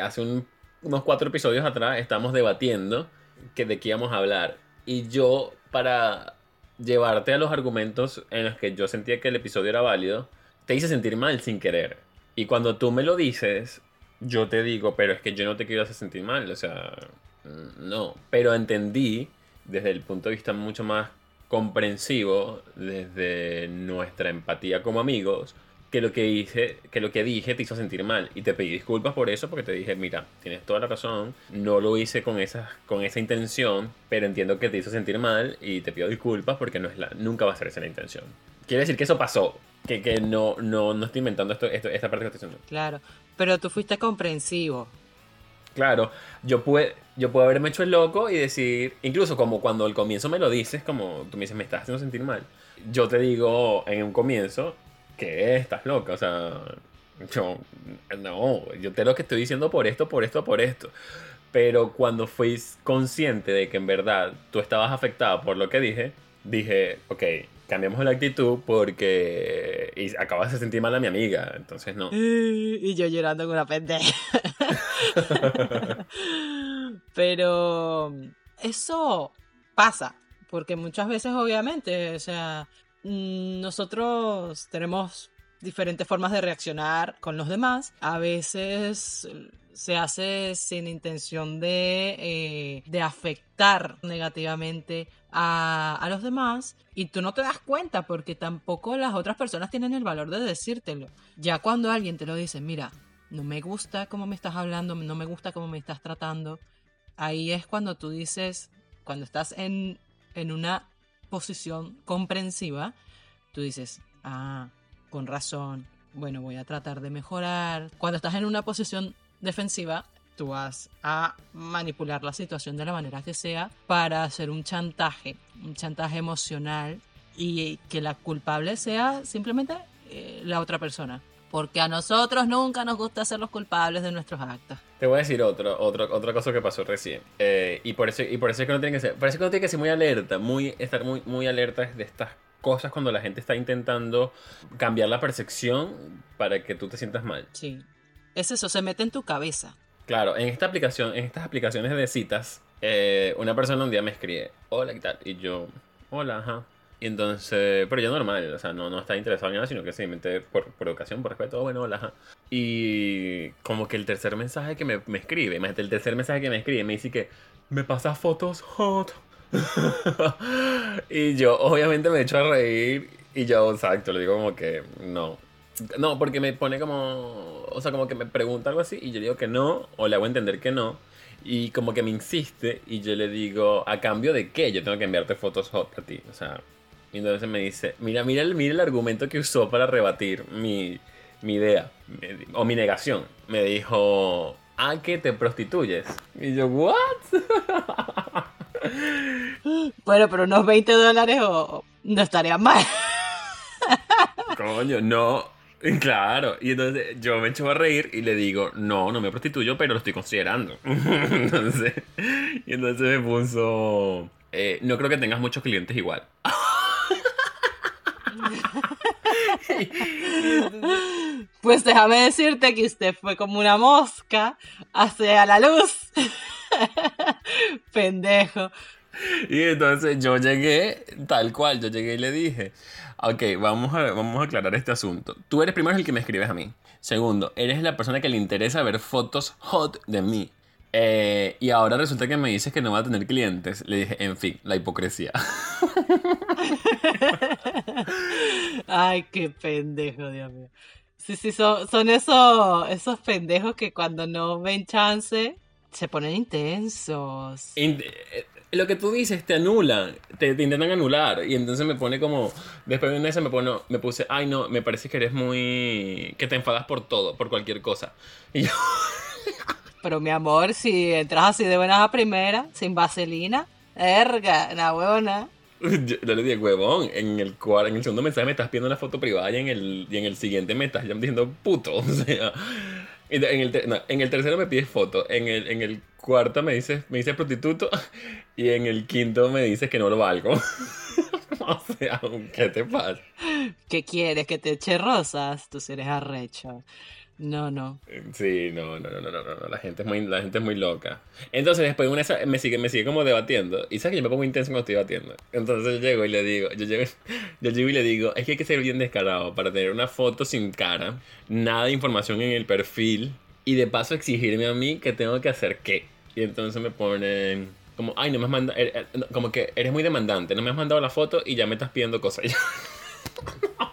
hace unos cuatro episodios atrás estamos debatiendo que de qué íbamos a hablar. Y yo, para llevarte a los argumentos en los que yo sentía que el episodio era válido, te hice sentir mal sin querer. Y cuando tú me lo dices, yo te digo, pero es que yo no te quiero hacer sentir mal. O sea, no. Pero entendí desde el punto de vista mucho más comprensivo, desde nuestra empatía como amigos, que lo que hice, que lo que dije te hizo sentir mal y te pedí disculpas por eso porque te dije, mira, tienes toda la razón, no lo hice con esa con esa intención, pero entiendo que te hizo sentir mal y te pido disculpas porque no es la nunca va a ser esa la intención. Quiere decir que eso pasó, que, que no, no, no estoy inventando esto, esto, esta parte que estoy diciendo. Claro, pero tú fuiste comprensivo. Claro, yo pude, yo puedo haberme hecho el loco y decir, incluso como cuando al comienzo me lo dices, como tú me dices, me estás haciendo sentir mal. Yo te digo en un comienzo que estás loca, o sea, yo, no, yo te lo que estoy diciendo por esto, por esto, por esto. Pero cuando fui consciente de que en verdad tú estabas afectada por lo que dije, dije, ok, cambiamos la actitud porque y acabas de sentir mal a mi amiga, entonces no. Y yo llorando con una pendeja. Pero eso pasa, porque muchas veces obviamente, o sea, nosotros tenemos diferentes formas de reaccionar con los demás. A veces se hace sin intención de, eh, de afectar negativamente a, a, los demás y tú no te das cuenta porque tampoco las otras personas tienen el valor de decírtelo. Ya cuando alguien te lo dice, mira, no me gusta cómo me estás hablando, no me gusta cómo me estás tratando, ahí es cuando tú dices, cuando estás en, en una posición comprensiva, tú dices, ah, con razón, bueno, voy a tratar de mejorar. Cuando estás en una posición defensiva, tú vas a manipular la situación de la manera que sea para hacer un chantaje, un chantaje emocional y que la culpable sea simplemente eh, la otra persona. Porque a nosotros nunca nos gusta ser los culpables de nuestros actos. Te voy a decir otro, otro, otra cosa que pasó recién. Eh, y, por eso, y por eso es que no tiene que ser. Por eso que no que ser muy alerta, muy, estar muy, muy alerta de estas cosas cuando la gente está intentando cambiar la percepción para que tú te sientas mal. Sí. Es eso, se mete en tu cabeza. Claro, en esta aplicación, en estas aplicaciones de citas, eh, una persona un día me escribe, hola, ¿qué tal? Y yo, hola, ajá. Y entonces, pero yo normal, o sea, no, no está interesado en nada, sino que simplemente por, por educación, por respeto, bueno, hola. Y como que el tercer mensaje que me, me escribe, imagínate, el tercer mensaje que me escribe, me dice que me pasa fotos hot. y yo obviamente me echo a reír y yo, exacto, le digo como que no. No, porque me pone como, o sea, como que me pregunta algo así y yo digo que no, o le hago entender que no. Y como que me insiste y yo le digo, ¿a cambio de qué? Yo tengo que enviarte fotos hot a ti. O sea, y entonces me dice, mira, mira el, mira el argumento que usó para rebatir mi, mi idea o mi negación. Me dijo, ¿a qué te prostituyes? Y yo, ¿what? Bueno, pero unos 20 dólares o no estaría mal. Coño, no. Claro, y entonces yo me echo a reír y le digo, no, no me prostituyo, pero lo estoy considerando. entonces, y entonces me puso, eh, no creo que tengas muchos clientes igual. Pues déjame decirte que usted fue como una mosca hacia la luz. Pendejo. Y entonces yo llegué tal cual, yo llegué y le dije, ok, vamos a, vamos a aclarar este asunto. Tú eres primero el que me escribes a mí. Segundo, eres la persona que le interesa ver fotos hot de mí. Eh, y ahora resulta que me dices que no va a tener clientes. Le dije, en fin, la hipocresía. Ay, qué pendejo, Dios mío. Sí, sí, son, son esos, esos pendejos que cuando no ven chance se ponen intensos. In- eh, lo que tú dices te anulan, te, te intentan anular. Y entonces me pone como. Después de un mes me, pone, me puse, ay no, me parece que eres muy. que te enfadas por todo, por cualquier cosa. Y yo, Pero mi amor, si entras así de buenas a primera, sin vaselina, erga, la huevona. yo, le dije, huevón, en el, cuar- en el segundo mensaje me estás pidiendo una foto privada y en el, y en el siguiente me estás diciendo puto. O sea. En el, no, en el tercero me pides foto, en el, en el cuarto me dices, me dices prostituto y en el quinto me dices que no lo valgo. o sea, ¿qué te pasa? ¿Qué quieres? ¿Que te eche rosas? Tú eres arrecho. No, no. Sí, no, no, no, no, no, no, la gente es muy, la gente es muy loca. Entonces después una, me sigue, me sigue como debatiendo. Y sabes que yo me pongo intenso cuando estoy debatiendo. Entonces yo llego y le digo, yo llego, yo llego y le digo, es que hay que ser bien descarado para tener una foto sin cara, nada de información en el perfil y de paso exigirme a mí que tengo que hacer qué. Y entonces me ponen como, ay, no me has mandado, como que eres muy demandante, no me has mandado la foto y ya me estás pidiendo cosas.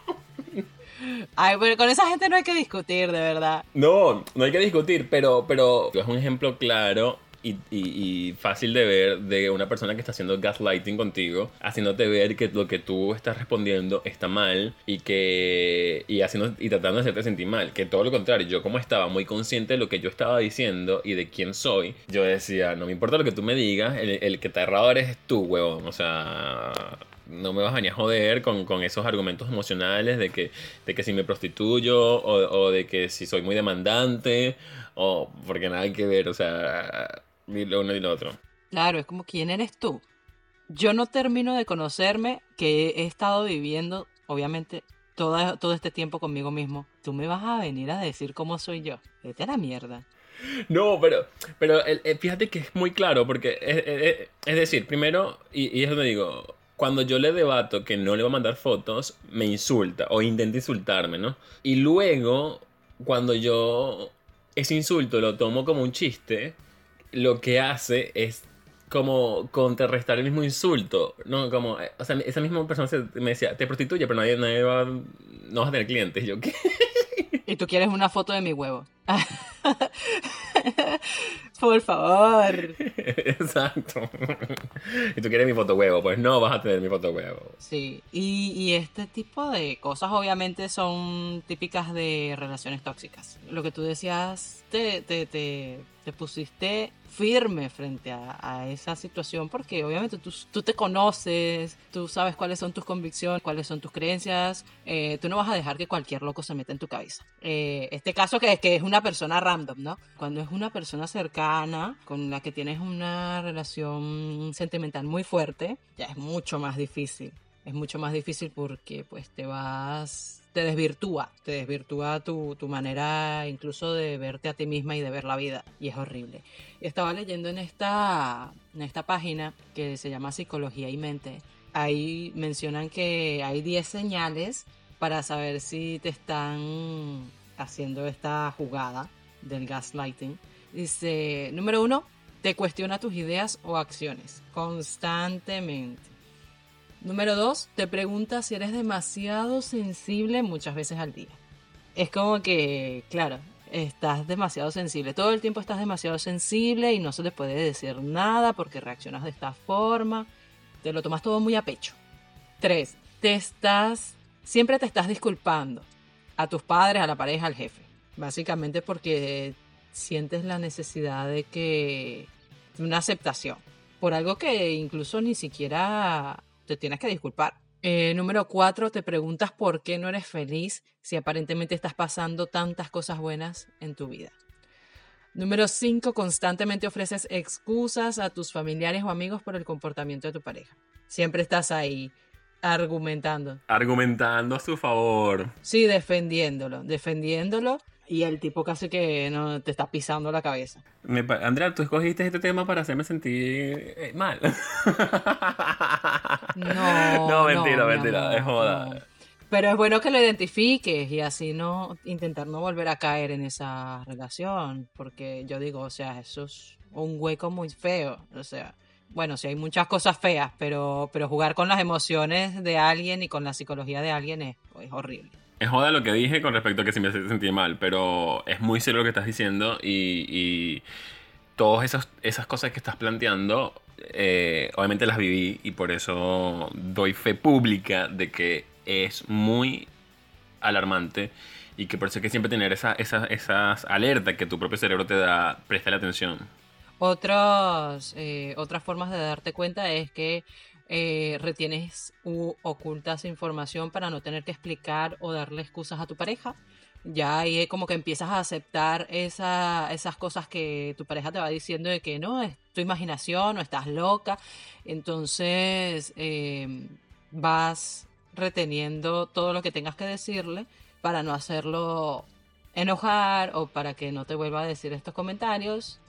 Ay, pero con esa gente no hay que discutir, de verdad. No, no hay que discutir, pero, pero es un ejemplo claro y, y- y fácil de ver de una persona que está haciendo gaslighting contigo, haciéndote ver que lo que tú estás respondiendo está mal y que y haciendo y tratando de hacerte sentir mal, que todo lo contrario, yo como estaba muy consciente de lo que yo estaba diciendo y de quién soy, yo decía, no me importa lo que tú me digas, el, el que te errado eres tú, huevón, o sea, no me vas a venir a joder con, con esos argumentos emocionales de que, de que si me prostituyo o, o de que si soy muy demandante o porque nada hay que ver, o sea, ni lo uno ni lo otro. Claro, es como, ¿quién eres tú? Yo no termino de conocerme que he estado viviendo, obviamente, todo, todo este tiempo conmigo mismo. Tú me vas a venir a decir cómo soy yo. Vete a la mierda. No, pero, pero el- el- fíjate que es muy claro, porque es, es- es decir, primero, y, y es donde digo, cuando yo le debato que no le va a mandar fotos, me insulta o intenta insultarme, ¿no? Y luego, cuando yo ese insulto lo tomo como un chiste, lo que hace es como contrarrestar el mismo insulto, ¿no? Como, eh, o sea, esa misma persona se- me decía, te prostituye, pero nadie, nadie va, no vas a tener clientes. Y yo, ¿qué? Y tú quieres una foto de mi huevo. Por favor. Exacto. y tú quieres mi foto huevo, pues no vas a tener mi foto huevo. Sí, y, y, este tipo de cosas obviamente son típicas de relaciones tóxicas. Lo que tú decías, te, te, te, te pusiste firme frente a, a, esa situación porque obviamente tú, tú, te conoces, tú sabes cuáles son tus convicciones, cuáles son tus creencias, eh, tú no vas a dejar que cualquier loco se meta en tu cabeza. Eh, este caso que, que es una persona random, ¿no? Cuando es una persona cercana con la que tienes una relación sentimental muy fuerte, ya es mucho más difícil. Es mucho más difícil porque pues te vas te desvirtúa, te desvirtúa tu, tu, manera incluso de verte a ti misma y de ver la vida, y es horrible. Estaba leyendo en esta, en esta página que se llama Psicología y Mente, ahí mencionan que hay 10 señales para saber si te están haciendo esta jugada del gaslighting. Dice, número uno, te cuestiona tus ideas o acciones constantemente. Número dos, te pregunta si eres demasiado sensible muchas veces al día. Es como que, claro, estás demasiado sensible. Todo el tiempo estás demasiado sensible y no se te puede decir nada porque reaccionas de esta forma. Te lo tomas todo muy a pecho. Tres, te estás, siempre te estás disculpando a tus padres, a la pareja, al jefe. Básicamente porque sientes la necesidad de que, una aceptación por algo que incluso ni siquiera te tienes que disculpar. Eh, número cuatro, te preguntas por qué no eres feliz si aparentemente estás pasando tantas cosas buenas en tu vida. Número cinco, constantemente ofreces excusas a tus familiares o amigos por el comportamiento de tu pareja. Siempre estás ahí argumentando. Argumentando a su favor. Sí, defendiéndolo, defendiéndolo y el tipo casi que no te está pisando la cabeza. Me, Andrea, tú escogiste este tema para hacerme sentir eh, mal. no, no, mentira, mentira, es joda. No. Pero es bueno que lo identifiques y así no intentar no volver a caer en esa relación, porque yo digo, o sea, eso es un hueco muy feo, o sea, bueno, sí hay muchas cosas feas, pero, pero jugar con las emociones de alguien y con la psicología de alguien es, es horrible. Es joda lo que dije con respecto a que si me sentí mal, pero es muy serio lo que estás diciendo y, todas esas, esas cosas que estás planteando, eh, obviamente las viví y por eso doy fe pública de que es muy alarmante y que por eso hay que siempre tener esa, esa, esas alertas que tu propio cerebro te da, presta la atención. Otros, eh, otras formas de darte cuenta es que eh, retienes u ocultas información para no tener que explicar o darle excusas a tu pareja. Ya ahí como que empiezas a aceptar esa, esas cosas que tu pareja te va diciendo de que no, es tu imaginación o estás loca. Entonces eh, vas reteniendo todo lo que tengas que decirle para no hacerlo enojar o para que no te vuelva a decir estos comentarios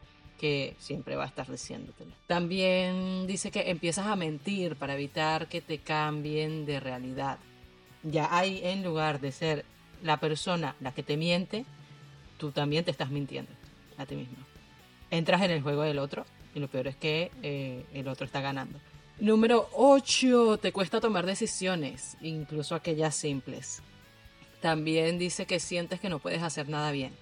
que siempre va a estar diciéndotelo. También dice que empiezas a mentir para evitar que te cambien de realidad. Ya hay en lugar de ser la persona la que te miente, tú también te estás mintiendo a ti mismo. Entras en el juego del otro y lo peor es que eh, el otro está ganando. Número 8. Te cuesta tomar decisiones, incluso aquellas simples. También dice que sientes que no puedes hacer nada bien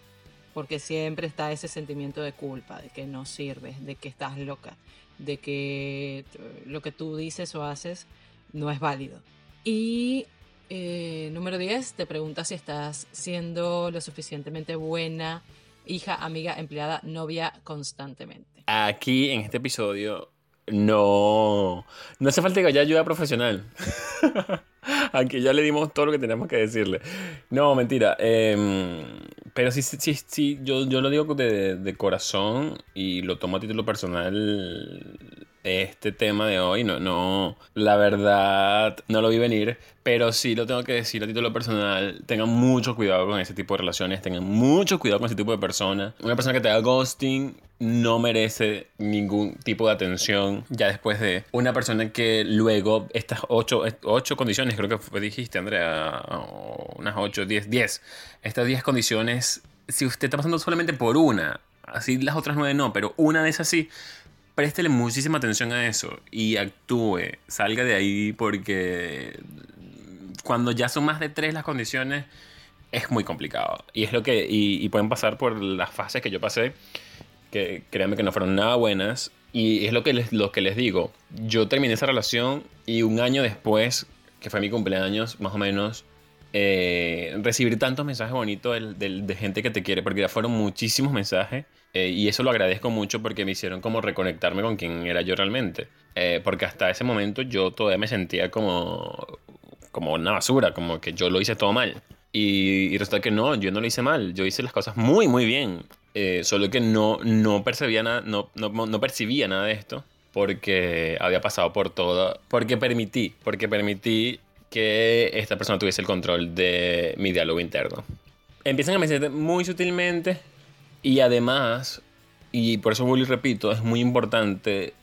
porque siempre está ese sentimiento de culpa, de que no sirves, de que estás loca, de que lo que tú dices o haces no es válido. Y eh, número 10, te preguntas si estás siendo lo suficientemente buena, hija, amiga, empleada, novia constantemente. Aquí en este episodio no, no hace falta que haya ayuda profesional. Aunque ya le dimos todo lo que tenemos que decirle. No, mentira. Eh, pero sí, sí, sí, yo, yo lo digo de, de, corazón y lo tomo a título personal este tema de hoy. No, no, la verdad no lo vi venir, pero sí lo tengo que decir a título personal. Tengan mucho cuidado con ese tipo de relaciones, tengan mucho cuidado con ese tipo de personas. Una persona que te haga ghosting no merece ningún tipo de atención ya después de una persona que luego estas ocho, ocho condiciones, creo que dijiste Andrea, unas ocho, diez, diez, estas diez condiciones, si usted está pasando solamente por una, así las otras nueve no, pero una de esas sí, préstele muchísima atención a eso y actúe, salga de ahí porque cuando ya son más de tres las condiciones es muy complicado y es lo que y, y pueden pasar por las fases que yo pasé que créanme que no fueron nada buenas. Y es lo que les, lo que les digo. Yo terminé esa relación y un año después, que fue mi cumpleaños, más o menos, eh, recibir tantos mensajes bonitos de, de, gente que te quiere, porque ya fueron muchísimos mensajes. Eh, y eso lo agradezco mucho porque me hicieron como reconectarme con quién era yo realmente. Eh, porque hasta ese momento yo todavía me sentía como, como una basura, como que yo lo hice todo mal. Y, y resulta que no, yo no lo hice mal, yo hice las cosas muy, muy bien. Eh, solo que no, no, percibía nada, no, no, no, percibía nada de esto porque había pasado por todo, porque permití, porque permití que esta persona tuviese el control de mi diálogo interno. Empiezan a mencionar muy sutilmente y además, y por eso vuelvo y repito, es muy importante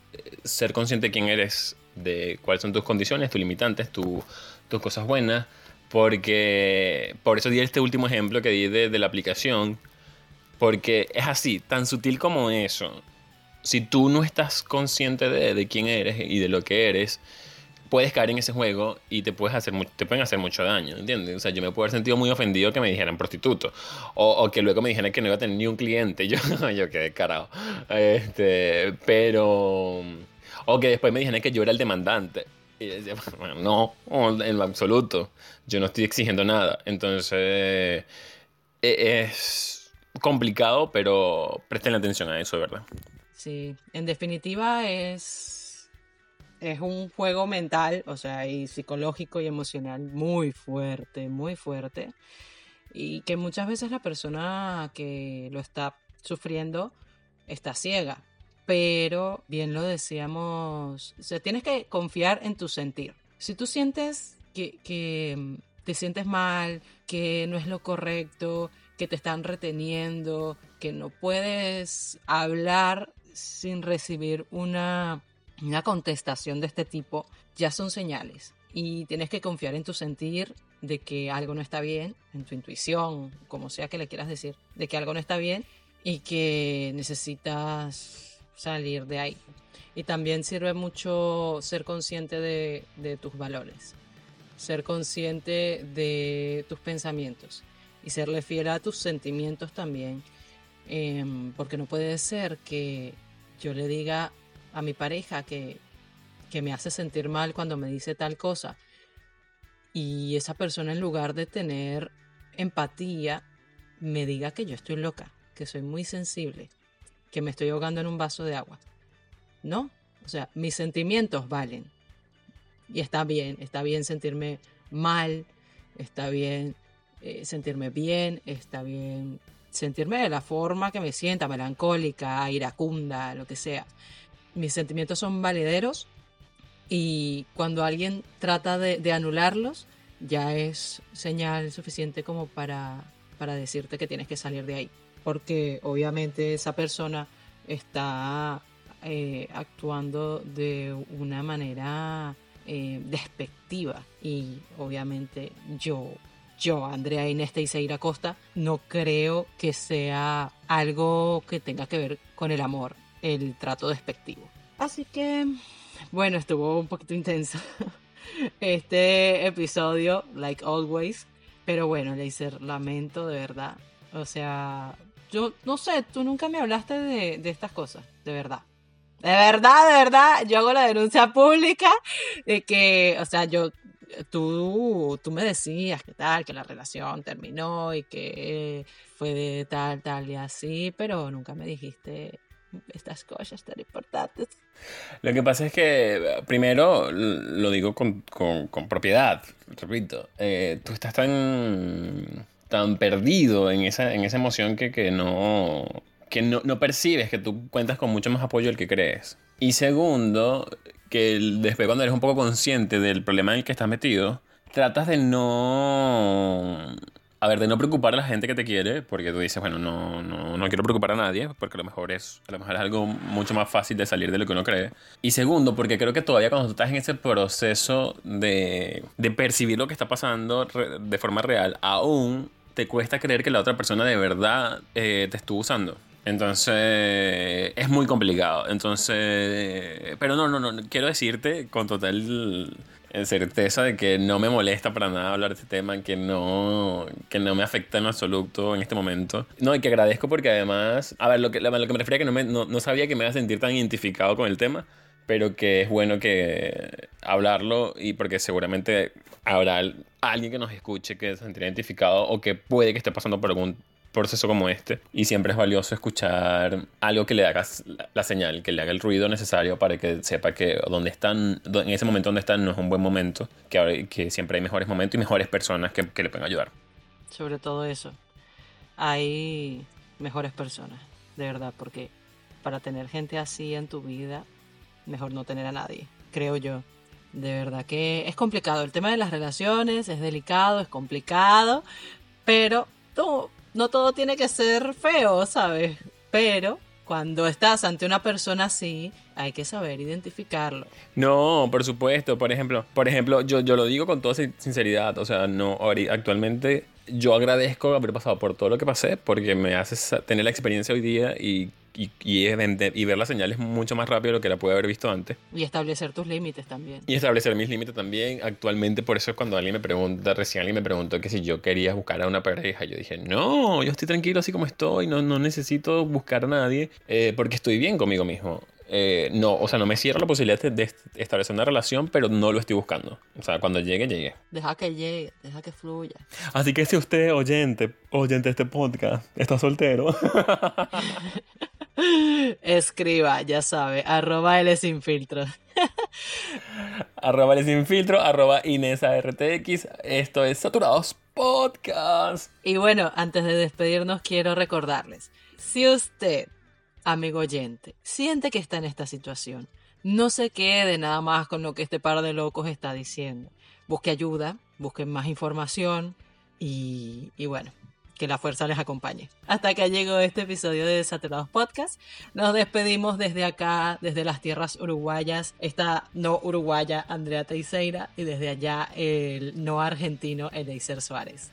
ser consciente de quién eres, de cuáles son tus condiciones, tus limitantes, tus cosas buenas, porque por eso di este último ejemplo que di de la aplicación, porque es así, tan sutil como eso. Si tú no estás consciente de, quién eres y de lo que eres, puedes caer en ese juego y te, puedes hacer, te pueden hacer mucho daño, ¿entiendes? O sea, yo me puedo haber sentido muy ofendido que me dijeran prostituto. O, que luego me dijeran que no iba a tener ni un cliente. Yo, yo quedé carajo. Este, pero... O que después me dijeran que yo era el demandante. No, en lo absoluto. Yo no estoy exigiendo nada. Entonces, e, es complicado, pero presten atención a eso, ¿verdad? Sí, en definitiva es, es un juego mental, o sea, y psicológico y emocional muy fuerte, muy fuerte. Y que muchas veces la persona que lo está sufriendo está ciega. Pero, bien lo decíamos, o sea, tienes que confiar en tu sentir. Si tú sientes que, que te sientes mal, que no es lo correcto, que te están reteniendo, que no puedes hablar sin recibir una, una contestación de este tipo, ya son señales. Y tienes que confiar en tu sentir de que algo no está bien, en tu intuición, como sea que le quieras decir, de que algo no está bien y que necesitas salir de ahí. Y también sirve mucho ser consciente de, tus valores, ser consciente de tus pensamientos y serle fiel a tus sentimientos también. Em, porque no puede ser que yo le diga a mi pareja que, que me hace sentir mal cuando me dice tal cosa y esa persona en lugar de tener empatía me diga que yo estoy loca, que soy muy sensible, que me estoy ahogando en un vaso de agua. No, o sea, mis sentimientos valen. Y está bien, está bien sentirme mal, está bien eh, sentirme bien, está bien sentirme de la forma que me sienta, melancólica, iracunda, lo que sea. Mis sentimientos son valederos y cuando alguien trata de, anularlos, ya es señal suficiente como para, para decirte que tienes que salir de ahí. Porque obviamente esa persona está eh, actuando de una manera eh, despectiva y obviamente yo yo, Andrea Inés Teixeira Costa, no creo que sea algo que tenga que ver con el amor, el trato despectivo. Así que, bueno, estuvo un poquito intenso este episodio, like always. Pero bueno, Leiser, lamento de verdad. O sea, yo no sé, tú nunca me hablaste de, de estas cosas, de verdad. De verdad, de verdad, yo hago la denuncia pública de que, o sea, yo tú, tú me decías que tal, que la relación terminó y que fue de tal, tal y así, pero nunca me dijiste estas cosas tan importantes. Lo que pasa es que, primero, lo digo con, propiedad, repito, eh, tú estás tan, tan perdido en esa, en esa emoción que, que, no, que no, no percibes que tú cuentas con mucho más apoyo del que crees. Y segundo, que después cuando eres un poco consciente del problema en el que estás metido, tratas de no... A ver, de no preocupar a la gente que te quiere, porque tú dices, bueno, no, no, no quiero preocupar a nadie, porque a lo mejor es a lo mejor es algo mucho más fácil de salir de lo que uno cree. Y segundo, porque creo que todavía cuando tú estás en ese proceso de, de percibir lo que está pasando de forma real, aún te cuesta creer que la otra persona de verdad eh, te estuvo usando. Entonces, es muy complicado. Entonces, pero no, no, no, quiero decirte con total en certeza de que no me molesta para nada hablar de este tema, que no, que no me afecta en absoluto en este momento. No, y que agradezco porque además, a ver, lo que, lo que me refería que no, me, no, no sabía que me iba a sentir tan identificado con el tema, pero que es bueno que hablarlo y porque seguramente habrá alguien que nos escuche que se sentirá identificado o que puede que esté pasando por algún proceso como este y siempre es valioso escuchar algo que le haga la señal, que le haga el ruido necesario para que sepa que donde están, en ese momento donde están no es un buen momento, que, siempre hay mejores momentos y mejores personas que, que le pueden ayudar. Sobre todo eso, hay mejores personas, de verdad, porque para tener gente así en tu vida, mejor no tener a nadie, creo yo. De verdad que es complicado. El tema de las relaciones es delicado, es complicado, pero todo, no todo tiene que ser feo, ¿sabes? Pero cuando estás ante una persona así, hay que saber identificarlo. No, por supuesto. Por ejemplo, por ejemplo, yo, yo lo digo con toda sinceridad. O sea, no, actualmente yo agradezco haber pasado por todo lo que pasé porque me hace tener la experiencia hoy día y y, y, ver las señales mucho más rápido de lo que la pude haber visto antes. Y establecer tus límites también. Y establecer mis límites también. Actualmente, por eso es cuando alguien me pregunta, recién alguien me preguntó que si yo quería buscar a una pareja. Yo dije, no, yo estoy tranquilo así como estoy, no, no necesito buscar a nadie eh, porque estoy bien conmigo mismo. Eh, no, o sea, no me cierro la posibilidad de establecer una relación, pero no lo estoy buscando. O sea, cuando llegue, llegue. Deja que llegue, deja que fluya. Así que si usted, oyente, oyente de este podcast, está soltero. Escriba, ya sabe, arroba L sin filtro. arroba L sin filtro, arroba Inesa RTX. Esto es Saturados Podcast. Y bueno, antes de despedirnos, quiero recordarles: si usted, amigo oyente, siente que está en esta situación, no se quede nada más con lo que este par de locos está diciendo. Busque ayuda, busque más información y, y bueno, que la fuerza les acompañe. Hasta que llegó este episodio de Desatelados Podcast. Nos despedimos desde acá, desde las tierras uruguayas, esta no uruguaya Andrea Teixeira y desde allá el no argentino Eleiser Suárez.